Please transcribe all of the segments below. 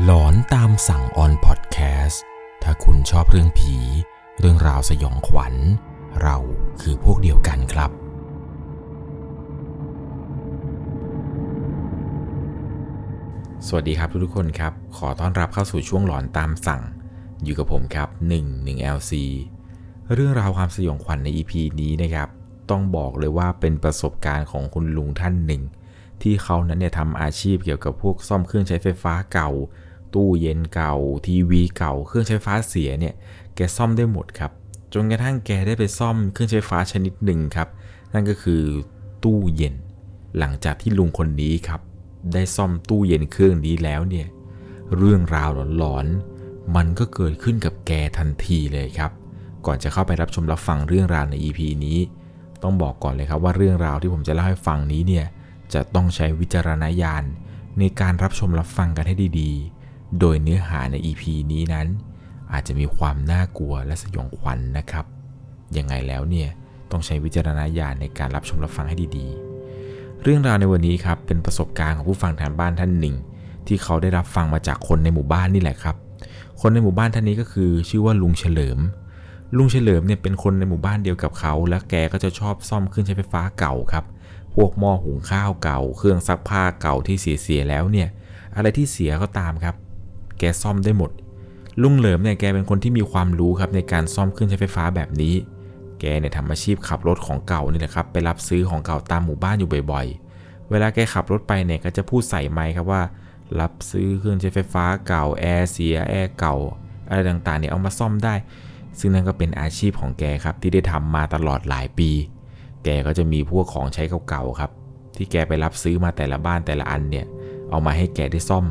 หลอนตามสั่งออนพอดแคสต์ถ้าคุณชอบเรื่องผี เรื่องราวสยองขวัญ เราคือพวกเดียวกันครับ สวัสดีครับทุกๆคนครับ ขอต้อนรับเข้าสู่ช่วงหลอนตามสั่ง อยู่กับผมครับ 1 1 LC เรื่องราวความสยองขวัญใน EP นี้นะครับ ต้องบอกเลยว่าเป็นประสบการณ์ของคุณลุงท่านหนึ่ง ที่เขานั้นเนี่ยทำอาชีพเกี่ยวกับพวกซ่อมเครื่องใช้ไฟฟ้าเก่า ตู้เย็นเก่า ทีวีเก่า เครื่องใช้ไฟฟ้าเสียเนี่ยแกซ่อมได้หมดครับจนกระทั่งแกได้ไปซ่อมเครื่องใช้ไฟฟ้าชนิดหนึ่งครับ นั่นก็คือตู้เย็น หลังจากที่ลุงคนนี้ครับ ได้ซ่อมตู้เย็นเครื่องนี้แล้วเนี่ยเรื่องราวหลอนๆมันก็เกิดขึ้นกับแกทันทีเลยครับ ก่อนจะเข้าไปรับชมรับฟังเรื่องราวใน EP นี้ ต้องบอกก่อนเลยครับว่าเรื่องราวที่ผมจะเล่าให้ฟังนี้เนี่ย จะต้องใช้วิจารณญาณในการรับชมรับฟังกันให้ดีๆ โดยเนื้อหาใน EP นี้นั้น อาจจะมีความน่ากลัวและสยองขวัญนนะครับ ยังไงแล้วเนี่ยต้องใช้วิจารณญาณในการรับชมรับฟังให้ดีๆ เรื่องราวในวันนี้ครับเป็นประสบการณ์ของผู้ฟังทางบ้านท่านหนึ่ง ที่เขาได้รับฟังมาจากคนในหมู่บ้านนี่แหละครับ คนในหมู่บ้านท่านนี้ก็คือ ชื่อว่าลุงเฉลิม ลุงเฉลิมเนี่ยเป็นคนในหมู่บ้านเดียวกับเขา และแกก็จะชอบซ่อมเครื่องใช้ไฟฟ้าเก่าครับ พวกหม้อหุงข้าวเก่า เครื่องซักผ้าเก่าที่เสียๆแล้วเนี่ย อะไรที่เสียก็ตามครับ แกซ่อมได้หมด ลุงเหลิมเนี่ยแกเป็นคนที่มีความรู้ครับในการซ่อมเครื่องใช้ไฟฟ้าแบบนี้ แกเนี่ยทำอาชีพขับรถของเก่านี่แหละครับ ไปรับซื้อของเก่าตามหมู่บ้านอยู่บ่อยๆ เวลาแกขับรถไปเนี่ยก็จะพูดใส่ไมค์ครับว่า รับซื้อเครื่องใช้ไฟฟ้าเก่าแอร์เสียแอร์เก่าอะไรต่างๆเนี่ยเอามาซ่อมได้ ซึ่งนั่นก็เป็นอาชีพของแกครับที่ได้ทำมาตลอดหลายปี แกก็จะมีพวกของใช้เก่าๆครับ ที่แกไปรับซื้อมาแต่ละบ้านแต่ละอันเนี่ย เอามาให้แกได้ซ่อม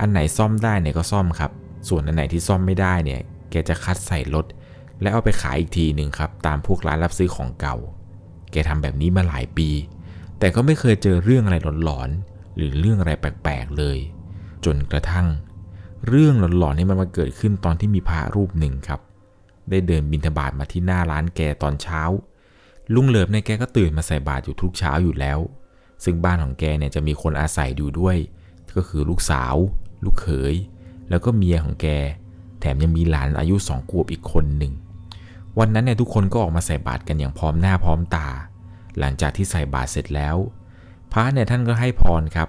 อันไหนซ่อมได้เนี่ยก็ซ่อมครับ ส่วนอันไหนที่ซ่อมไม่ได้เนี่ย แกจะคัดใส่รถแล้วเอาไปขายอีกทีหนึ่งครับ ตามพวกร้านรับซื้อของเก่า แกทำแบบนี้มาหลายปี แต่ก็ไม่เคยเจอเรื่องอะไรหลอนๆหรือเรื่องอะไรแปลกๆเลย จนกระทั่ง เรื่องหลอนๆนี่มันมาเกิดขึ้นตอนที่มีพระรูปหนึ่งครับ ได้เดินบินทบาทมาที่หน้าร้านแกตอนเช้า ลุงเหลิมในยแกก็ตื่นมาใส่บาตรอยู่ทุกเช้าอยู่แล้ว ซึ่งบ้านของแกเนี่ยจะมีคนอาศัยอยู่ด้วย ก็คือลูกสาว ลูกเขย แล้วก็เมียของแก แถมยังมีหลานอายุสองขวบอีกคนหนึ่ง วันนั้นเนี่ยทุกคนก็ออกมาใส่บาตรกันอย่างพร้อมหน้าพร้อมตา หลังจากที่ใส่บาตรเสร็จแล้ว พระเนี่ยท่านก็ให้พรครับ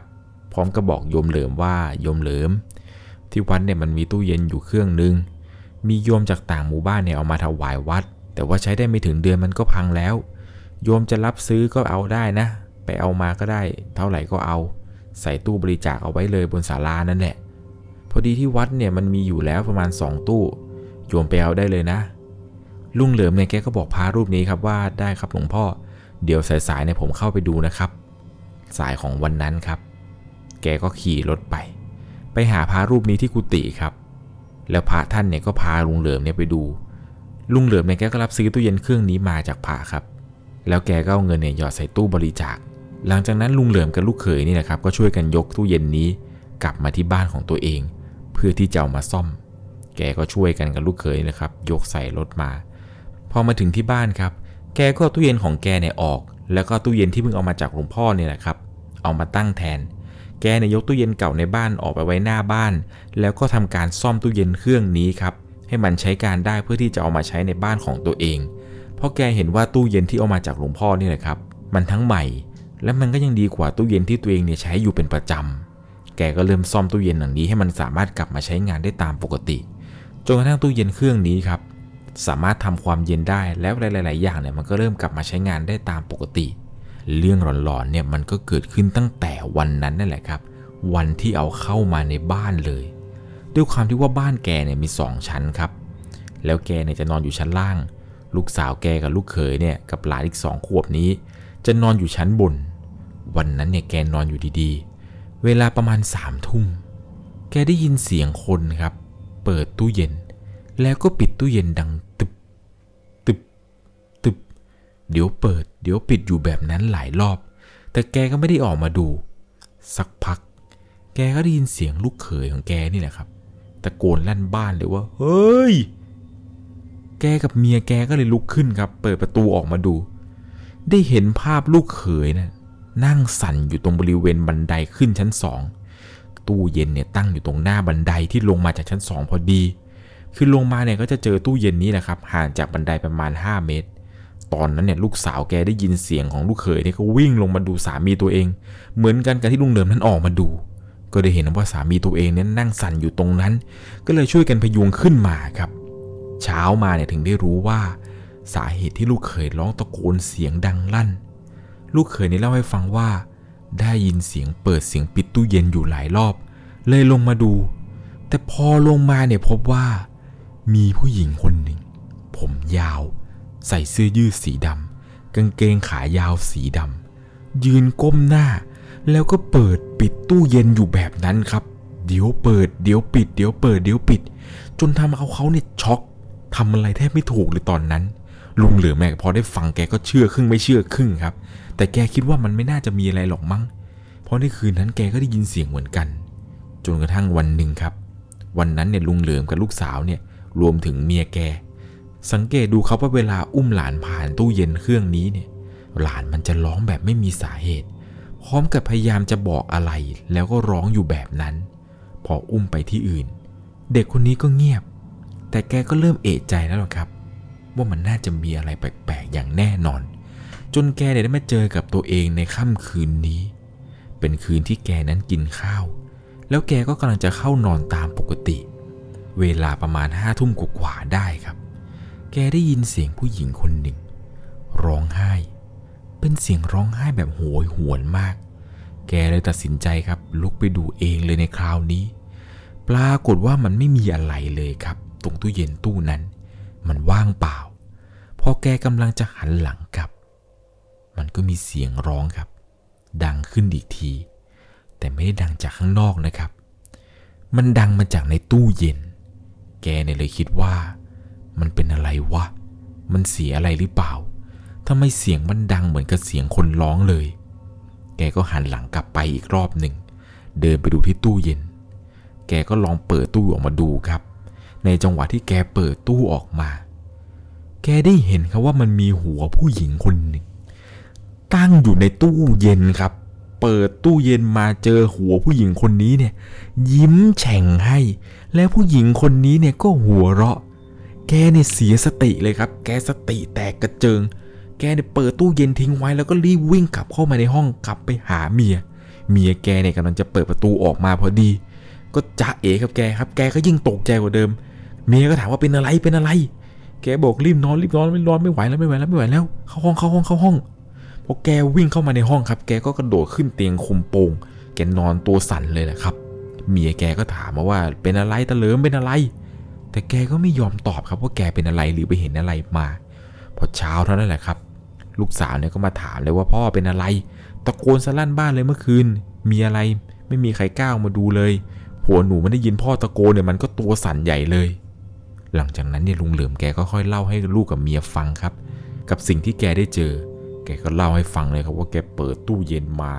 พร้อมกับบอกโยมเหลิมว่าโยมเหลิม ที่วัดเนี่ยมันมีตู้เย็นอยู่เครื่องนึง มีโยมจากต่างหมู่บ้านเนี่ยเอามาถวายวัด แต่ว่าใช้ได้ไม่ถึงเดือนมันก็พังแล้ว โยมจะรับซื้อก็เอาได้นะ ไปเอามาก็ได้ เท่าไหร่ก็เอา ใส่ตู้บริจาคเอาไว้เลยบนศาลานั่นแหละ พอดีที่วัดเนี่ยมันมีอยู่แล้วประมาณ 2 ตู้ โยมไปเอาได้เลยนะ ลุงเหลิมเนี่ยแกก็บอกพระรูปนี้ครับว่าได้ครับหลวงพ่อ เดี๋ยวสายๆเนี่ยผมเข้าไปดูนะครับ สายของวันนั้นครับ แกก็ขี่รถไป ไปหาพระรูปนี้ที่กุฏิครับ แล้วพระท่านเนี่ยก็พาลุงเหลิมเนี่ยไปดู ลุงเหลิมเนี่ยแกก็รับซื้อตู้เย็นเครื่องนี้มาจากพระครับ แล้วแกก็เอาเงินเนี่ยหยอดใส่ตู้บริจาค หลังจากนั้นลุงเหลิมกับลูกเขยนี่นะครับ ก็ช่วยกันยกตู้เย็นนี้กลับมาที่บ้านของตัวเอง เพื่อที่จะเอามาซ่อม แกก็ช่วยกันกับลูกเขยนะครับ ยกใส่รถมา พอมาถึงที่บ้านครับ แกก็เอาตู้เย็นของแกเนี่ยออก แล้วก็ตู้เย็นที่เพิ่งเอามาจากหลวงพ่อเนี่ยแหละครับ เอามาตั้งแทน แกเนี่ยยกตู้เย็นเก่าในบ้านออกไปไว้หน้าบ้าน แล้วก็ทำการซ่อมตู้เย็นเครื่องนี้ครับ ให้มันใช้การได้เพื่อที่จะเอามาใช้ในบ้านของตัวเอง เพราะแกเห็นว่าตู้เย็นที่เอามาจากหลวงพ่อนี่แหละครับ มันทั้งใหม่ และมันก็ยังดีกว่าตู้เย็นที่ตัวเองเนี่ยใช้อยู่เป็นประจำแกก็เริ่มซ่อมตู้เย็นหลังนี้ให้มันสามารถกลับมาใช้งานได้ตามปกติจนกระทั่งตู้เย็นเครื่องนี้ครับสามารถทำความเย็นได้แล้วหลาย ๆ อย่างเนี่ยมันก็เริ่มกลับมาใช้งานได้ตามปกติ เรื่องหลอน ๆ เนี่ยมันก็เกิดขึ้นตั้งแต่วันนั้นนั่นแหละครับ วันที่เอาเข้ามาในบ้านเลย ด้วยความที่ว่าบ้านแกเนี่ยมีสองชั้นครับ แล้วแกเนี่ยจะนอนอยู่ชั้นล่าง ลูกสาวแกกับลูกเขยเนี่ยกับหลานอีกสองขวบนี้ จะนอนอยู่ชั้นบน วันนั้นเนี่ยแกนอนอยู่ดีๆ เวลาประมาณสามทุ่ม แกได้ยินเสียงคนครับ เปิดตู้เย็น แล้วก็ปิดตู้เย็นดังตึบตึบตึบ เดี๋ยวเปิด เดี๋ยวปิดอยู่แบบนั้นหลายรอบ แต่แกก็ไม่ได้ออกมาดู สักพัก แกก็ได้ยินเสียงลูกเขยของแกนี่แหละครับ ตะโกนลั่นบ้านเลยว่า เฮ้ย แกกับเมียแกก็เลยลุกขึ้นครับ เปิดประตูออกมาดู ได้เห็นภาพลูกเขยนะนั่งสั่นอยู่ตรงบริเวณบันไดขึ้นชั้นสอง ตู้เย็นเนี่ยตั้งอยู่ตรงหน้าบันไดที่ลงมาจากชั้นสองพอดี คือลงมาเนี่ยก็จะเจอตู้เย็นนี้แหละครับ ห่างจากบันไดประมาณ 5 เมตร ตอนนั้นเนี่ยลูกสาวแกได้ยินเสียงของลูกเขยเนี่ยก็วิ่งลงมาดูสามีตัวเอง เหมือนกันกับที่ลุงเหลิมนั้นออกมาดู ก็ได้เห็นว่าสามีตัวเองเนี่ยนั่งสั่นอยู่ตรงนั้น ก็เลยช่วยกันพยุงขึ้นมาครับ เช้ามาเนี่ยถึงได้รู้ว่า สาเหตุที่ลูกเขยร้องตะโกนเสียงดังลั่น ลูกเขยเนี่ยเล่าให้ฟังว่า ได้ยินเสียงเปิดเสียงปิดตู้เย็นอยู่หลายรอบ เลยลงมาดู แต่พอลงมาเนี่ยพบว่า มีผู้หญิงคนหนึ่ง ผมยาว ใส่เสื้อยืดสีดำกางเกงขายาวสีดำยืนก้มหน้า แล้วก็เปิดปิดตู้เย็นอยู่แบบนั้นครับ เดี๋ยวเปิดเดี๋ยวปิด เดี๋ยวเปิดเดี๋ยวปิด จนทำเอาเขาเนี่ยช็อกทำอะไรแทบไม่ถูกเลยตอนนั้น ลุงเหลือแม่พอได้ฟังแกก็เชื่อครึ่งไม่เชื่อครึ่งครับ แต่แกคิดว่ามันไม่น่าจะมีอะไรหรอกมั้ง เพราะในคืนนั้นแกก็ได้ยินเสียงเหมือนกัน จนกระทั่งวันหนึ่งครับ วันนั้นเนี่ยลุงเหลิมกับลูกสาวเนี่ยรวมถึงเมียแก สังเกตดูเขาว่าเวลาอุ้มหลานผ่านตู้เย็นเครื่องนี้เนี่ยหลานมันจะร้องแบบไม่มีสาเหตุ พร้อมกับพยายามจะบอกอะไร แล้วก็ร้องอยู่แบบนั้น พออุ้มไปที่อื่น เด็กคนนี้ก็เงียบ แต่แกก็เริ่มเอะใจแล้วครับ ว่ามันน่าจะมีอะไรแปลกๆอย่างแน่นอน จนแกเนี่ยได้มาเจอกับตัวเองในค่ำคืนนี้ เป็นคืนที่แกนั้นกินข้าว แล้วแกก็กำลังจะเข้านอนตามปกติ เวลาประมาณห้าทุ่มกว่าๆได้ครับ แกได้ยินเสียงผู้หญิงคนหนึ่ง ร้องไห้ เป็นเสียงร้องไห้แบบโหยหวนมาก แกเลยตัดสินใจครับ ลุกไปดูเองเลยในคราวนี้ ปรากฏว่ามันไม่มีอะไรเลยครับ ตรงตู้เย็นตู้นั้น มันว่างเปล่า พอแกกำลังจะหันหลังกลับ มันก็มีเสียงร้องครับ ดังขึ้นอีกที แต่ไม่ได้ดังจากข้างนอกนะครับ มันดังมาจากในตู้เย็น แกเนี่ยเลยคิดว่า มันเป็นอะไรวะ มันเสียอะไรหรือเปล่า ทำไมเสียงมันดังเหมือนกับเสียงคนร้องเลย แกก็หันหลังกลับไปอีกรอบหนึ่ง เดินไปดูที่ตู้เย็น แกก็ลองเปิดตู้ออกมาดูครับ ในจังหวะที่แกเปิดตู้ออกมา แกได้เห็นครับว่ามันมีหัวผู้หญิงคนหนึ่ง ตั้งอยู่ในตู้เย็นครับ เปิดตู้เย็นมาเจอหัวผู้หญิงคนนี้เนี่ย ยิ้มแฉ่งให้ แล้วผู้หญิงคนนี้เนี่ยก็หัวเราะ แกเนี่ยเสียสติเลยครับ แกสติแตกกระเจิง แกเนี่ยเปิดตู้เย็นทิ้งไว้แล้วก็รีบวิ่งกลับเข้ามาในห้องกลับไปหาเมีย เมียแกเนี่ยกำลังจะเปิดประตูออกมาพอดี ก็จะเอ๋ครับแกครับ แกก็ยิ่งตกใจกว่าเดิม เมียก็ถามว่าเป็นอะไรเป็นอะไร แกบอกรีบนอนรีบนอนไม่นอนไม่ไหวแล้วไม่ไหวแล้วไม่ไหวแล้ว เข้าห้องเข้าห้องเข้าห้องพอแกวิ่งเข้ามาในห้องครับ แกก็กระโดดขึ้นเตียงคุมโปงแกนอนตัวสั่นเลยแหละครับ เมียแกก็ถามมาว่าเป็นอะไรตะเลิมเป็นอะไร แต่แกก็ไม่ยอมตอบครับว่าแกเป็นอะไรหรือไปเห็นอะไรมา พอเช้าเท่านั้นแหละครับ ลูกสาวเนี่ยก็มาถามเลยว่าพ่อเป็นอะไร ตะโกนสลั่นบ้านเลยเมื่อคืน มีอะไรไม่มีใครกล้ามาดูเลยผัวหนูมันได้ยินพ่อตะโกนเนี่ยมันก็ตัวสั่นใหญ่เลย หลังจากนั้นเนี่ยลุงเหลิมแกก็ค่อยเล่าให้ลูกกับเมียฟังครับ กับสิ่งที่แกได้เจอ แกก็เล่าให้ฟังเลยครับว่าแกเปิดตู้เย็นมา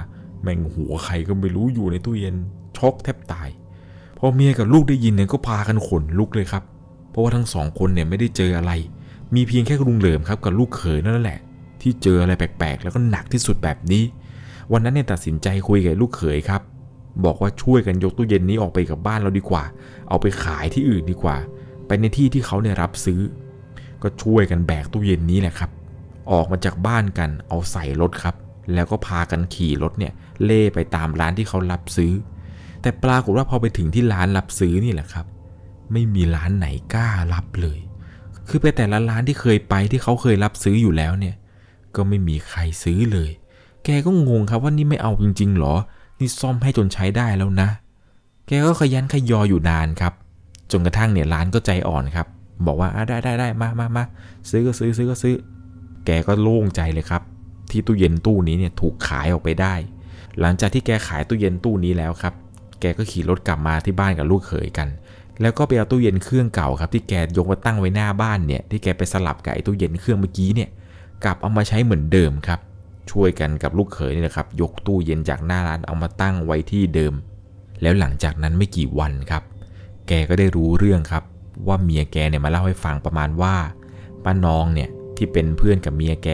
แม่งหัวใครก็ไม่รู้อยู่ในตู้เย็นช็อกแทบตายพอเมียกับลูกได้ยินเนี่ยก็พากันขนลุกเลยครับ เพราะว่าทั้งสองคนเนี่ยไม่ได้เจออะไร มีเพียงแค่ลุงเหลิมครับกับลูกเขยนั่นแหละ ที่เจออะไรแปลกๆ แล้วก็หนักที่สุดแบบนี้ วันนั้นเนี่ยตัดสินใจคุยกับลูกเขยครับ บอกว่าช่วยกันยกตู้เย็นนี้ออกไปกับบ้านเราดีกว่า เอาไปขายที่อื่นดีกว่า ไปในที่ที่เขาเนี่ยรับซื้อ ก็ช่วยกันแบกตู้เย็นนี้แหละครับ ออกมาจากบ้านกันเอาใส่รถครับ แล้วก็พากันขี่รถเนี่ยเล่ไปตามร้านที่เขารับซื้อ แต่ปรากฏว่าพอไปถึงที่ร้านรับซื้อนี่แหละครับ ไม่มีร้านไหนกล้ารับเลย คือไปแต่ละร้านที่เคยไปที่เขาเคยรับซื้ออยู่แล้วเนี่ย ก็ไม่มีใครซื้อเลย แกก็งงครับว่านี่ไม่เอาจริงๆหรอ นี่ซ่อมให้จนใช้ได้แล้วนะ แกก็ขยันขยออยู่นานครับ จนกระทั่งเนี่ยร้านก็ใจอ่อนครับ บอกว่าได้ได้ได้มามามาซื้อก็ซื้อซื้อก็ซื้อ แกก็โล่งใจเลยครับ ที่ตู้เย็นตู้นี้เนี่ยถูกขายออกไปได้ หลังจากที่แกขายตู้เย็นตู้นี้แล้วครับ แกก็ขี่รถกลับมาที่บ้านกับลูกเขยกันแล้วก็ไปเอาตู้เย็นเครื่องเก่าครับที่แกยกมาตั้งไว้หน้าบ้านเนี่ยที่แกไปสลับกับไอ้ตู้เย็นเครื่องเมื่อกี้เนี่ย กลับเอามาใช้เหมือนเดิมครับ ช่วยกันกับลูกเขยนี่แหละครับ ยกตู้เย็นจากหน้าร้านเอามาตั้งไว้ที่เดิม แล้วหลังจากนั้นไม่กี่วันครับ แกก็ได้รู้เรื่องครับ ว่าเมียแกเนี่ยมาเล่าให้ฟังประมาณว่าป้าน้องเนี่ยที่เป็นเพื่อนกับเมียแก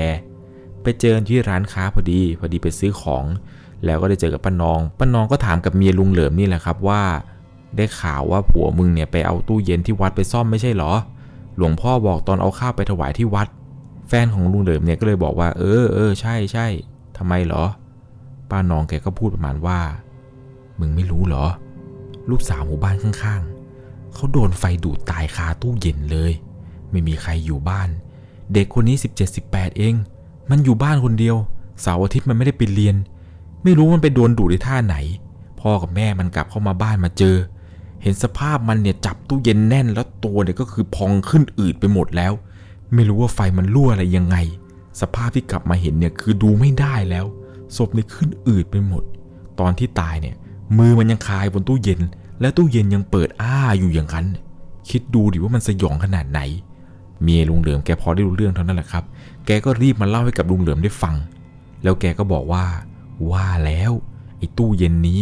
ไปเจอที่ร้านค้าพอดีพอดีไปซื้อของ แล้วก็ได้เจอกับป้าน้องป้าน้องก็ถามกับเมียลุงเหลิมนี่แหละครับว่า ได้ข่าวว่าผัวมึงเนี่ยไปเอาตู้เย็นที่วัดไปซ่อมไม่ใช่เหรอ หลวงพ่อบอกตอนเอาข้าวไปถวายที่วัด แฟนของลุงเหลิมเนี่ยก็เลยบอกว่า เออเออใช่ใช่ทำไมเหรอ ป้านองแกก็พูดประมาณว่า มึงไม่รู้เหรอ ลูกสาวหมู่บ้านข้างๆเขาโดนไฟดูดตายคาตู้เย็นเลย ไม่มีใครอยู่บ้าน เด็กคนนี้ 17-18 เอง มันอยู่บ้านคนเดียวเสาร์อาทิตย์มันไม่ได้ไปเรียน ไม่รู้มันไปโดนดูดในท่าไหน พ่อกับแม่มันกลับเข้ามาบ้านมาเจอ เห็นสภาพมันเนี่ยจับตู้เย็นแน่นแล้วตัวเนี่ยก็คือพองขึ้นอืดไปหมดแล้ว ไม่รู้ว่าไฟมันรั่วอะไรยังไง สภาพที่กลับมาเห็นเนี่ยคือดูไม่ได้แล้ว ศพเนี่ยขึ้นอืดไปหมด ตอนที่ตายเนี่ย มือมันยังคายบนตู้เย็น และตู้เย็นยังเปิดอ้าอยู่อย่างนั้น คิดดูดิว่ามันสยองขนาดไหน เมียลุงเหลิมแกพอได้รู้เรื่องเท่านั้นแหละครับ แกก็รีบมาเล่าให้กับลุงเหลิมได้ฟัง แล้วแกก็บอกว่า ว่าแล้วไอ้ตู้เย็นนี้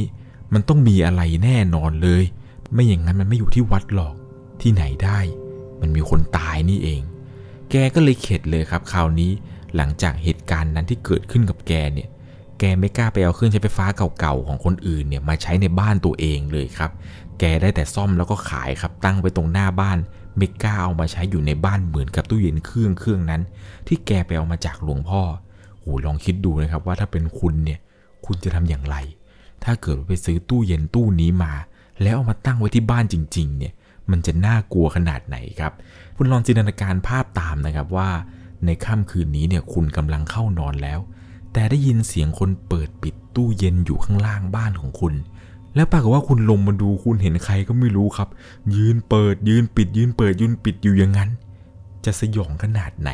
มันต้องมีอะไรแน่นอนเลย ไม่อย่างนั้นมันไม่อยู่ที่วัดหรอก ที่ไหนได้ มันมีคนตายนี่เอง แกก็เลยเข็ดเลยครับคราวนี้หลังจากเหตุการณ์นั้นที่เกิดขึ้นกับแกเนี่ย แกไม่กล้าไปเอาเครื่องใช้ไฟฟ้าเก่าๆของคนอื่นเนี่ยมาใช้ในบ้านตัวเองเลยครับ แกได้แต่ซ่อมแล้วก็ขายครับตั้งไว้ตรงหน้าบ้าน ไม่กล้าเอามาใช้อยู่ในบ้านเหมือนกับตู้เย็นเครื่องเครื่องนั้น ที่แกไปเอามาจากหลวงพ่อโหลองคิดดูนะครับว่าถ้าเป็นคุณเนี่ย คุณจะทำอย่างไร ถ้าเกิดไปซื้อตู้เย็นตู้นี้มา แล้วเอามาตั้งไว้ที่บ้านจริง ๆ เนี่ย มันจะน่ากลัวขนาดไหนครับ คุณลองจินตนาการภาพตามนะครับว่า ในค่ำคืนนี้เนี่ยคุณกำลังเข้านอนแล้ว แต่ได้ยินเสียงคนเปิดปิดตู้เย็นอยู่ข้างล่างบ้านของคุณ แล้วปรากฏว่าคุณลงมาดูคุณเห็นใครก็ไม่รู้ครับ ยืนเปิดยืนปิด ยืนเปิดยืนปิดอยู่อย่างนั้น จะสยองขนาดไหน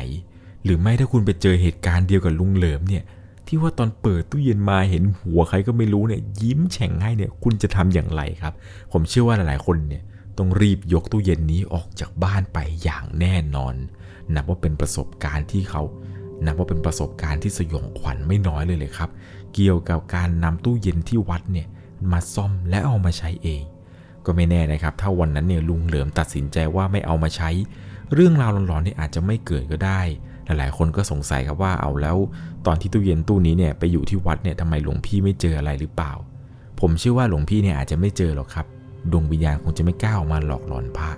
หรือไม่ถ้าคุณไปเจอเหตุการณ์เดียวกับลุงเหลิมเนี่ยที่ว่าตอนเปิดตู้เย็นมาเห็นหัวใครก็ไม่รู้เนี่ยยิ้มแฉ่งให้เนี่ยคุณจะทำอย่างไรครับ ผมเชื่อว่าหลายๆคนเนี่ย ต้องรีบยกตู้เย็นนี้ออกจากบ้านไปอย่างแน่นอน นับว่าเป็นประสบการณ์ที่เขานับว่าเป็นประสบการณ์ที่สยองขวัญไม่น้อยเลยเลยครับ เกี่ยวกับการนำตู้เย็นที่วัดเนี่ยมาซ่อมและเอามาใช้เอง ก็ไม่แน่นะครับ ถ้าวันนั้นเนี่ยลุงเหลิมตัดสินใจว่าไม่เอามาใช้ เรื่องราวหลอนๆนี่อาจจะไม่เกิดก็ได้ หลายๆ คนก็สงสัยครับว่าเอาแล้ว ตอนที่ตู้เย็นตู้นี้เนี่ยไปอยู่ที่วัดเนี่ยทำไมหลวงพี่ไม่เจออะไรหรือเปล่า ผมเชื่อว่าหลวงพี่เนี่ยอาจจะไม่เจอหรอกครับ ดวงวิญญาณคงจะไม่กล้าออกมาหลอกหลอนพระ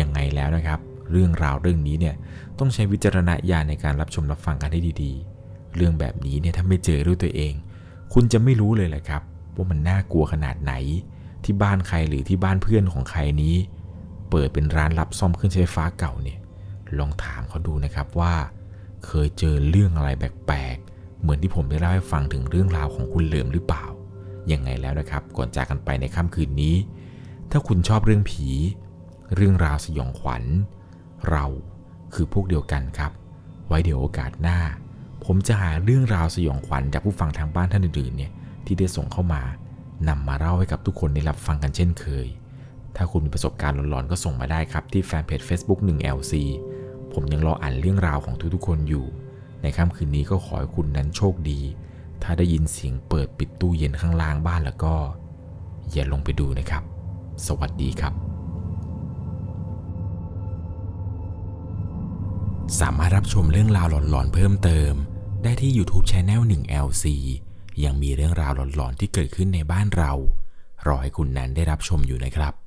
ยังไงแล้วนะครับ เรื่องราวเรื่องนี้เนี่ยต้องใช้วิจารณญาณในการรับชมรับฟังกันให้ดีๆ เรื่องแบบนี้เนี่ยถ้าไม่เจอด้วยตัวเอง คุณจะไม่รู้เลยแหละครับ ว่ามันน่ากลัวขนาดไหน ที่บ้านใครหรือที่บ้านเพื่อนของใครนี้ เปิดเป็นร้านรับซ่อมเครื่องใช้ไฟฟ้าเก่าเนี่ยลองถามเขาดูนะครับว่า เคยเจอเรื่องอะไรแปลกๆเหมือนที่ผมได้เล่าให้ฟังถึงเรื่องราวของคุณเหลิมหรือเปล่ายังไงแล้วนะครับ ก่อนจากกันไปในค่ำคืนนี้ ถ้าคุณชอบเรื่องผี เรื่องราวสยองขวัญ เราคือพวกเดียวกันครับ ไว้เดี๋ยวโอกาสหน้า ผมจะหาเรื่องราวสยองขวัญจากผู้ฟังทางบ้านท่านอื่นๆเนี่ยที่ได้ส่งเข้ามานำมาเล่าให้กับทุกคนได้รับฟังกันเช่นเคย ถ้าคุณมีประสบการณ์หลอนๆ ก็ส่งมาได้ครับที่แฟนเพจ Facebook 1LC ผมยังรออ่านเรื่องราวของทุกๆคนอยู่ ในค่ำคืนนี้ก็ขอให้คุณนั้นโชคดี ถ้าได้ยินเสียงเปิดปิดตู้เย็นข้างล่างบ้านแล้วก็ อย่าลงไปดูนะครับ สวัสดีครับ สามารถรับชมเรื่องราวหลอนๆเพิ่มเติม ได้ที่ YouTube Channel 1LC ยังมีเรื่องราวหลอนๆที่เกิดขึ้นในบ้านเรา รอให้คุณนันได้รับชมอยู่นะครับ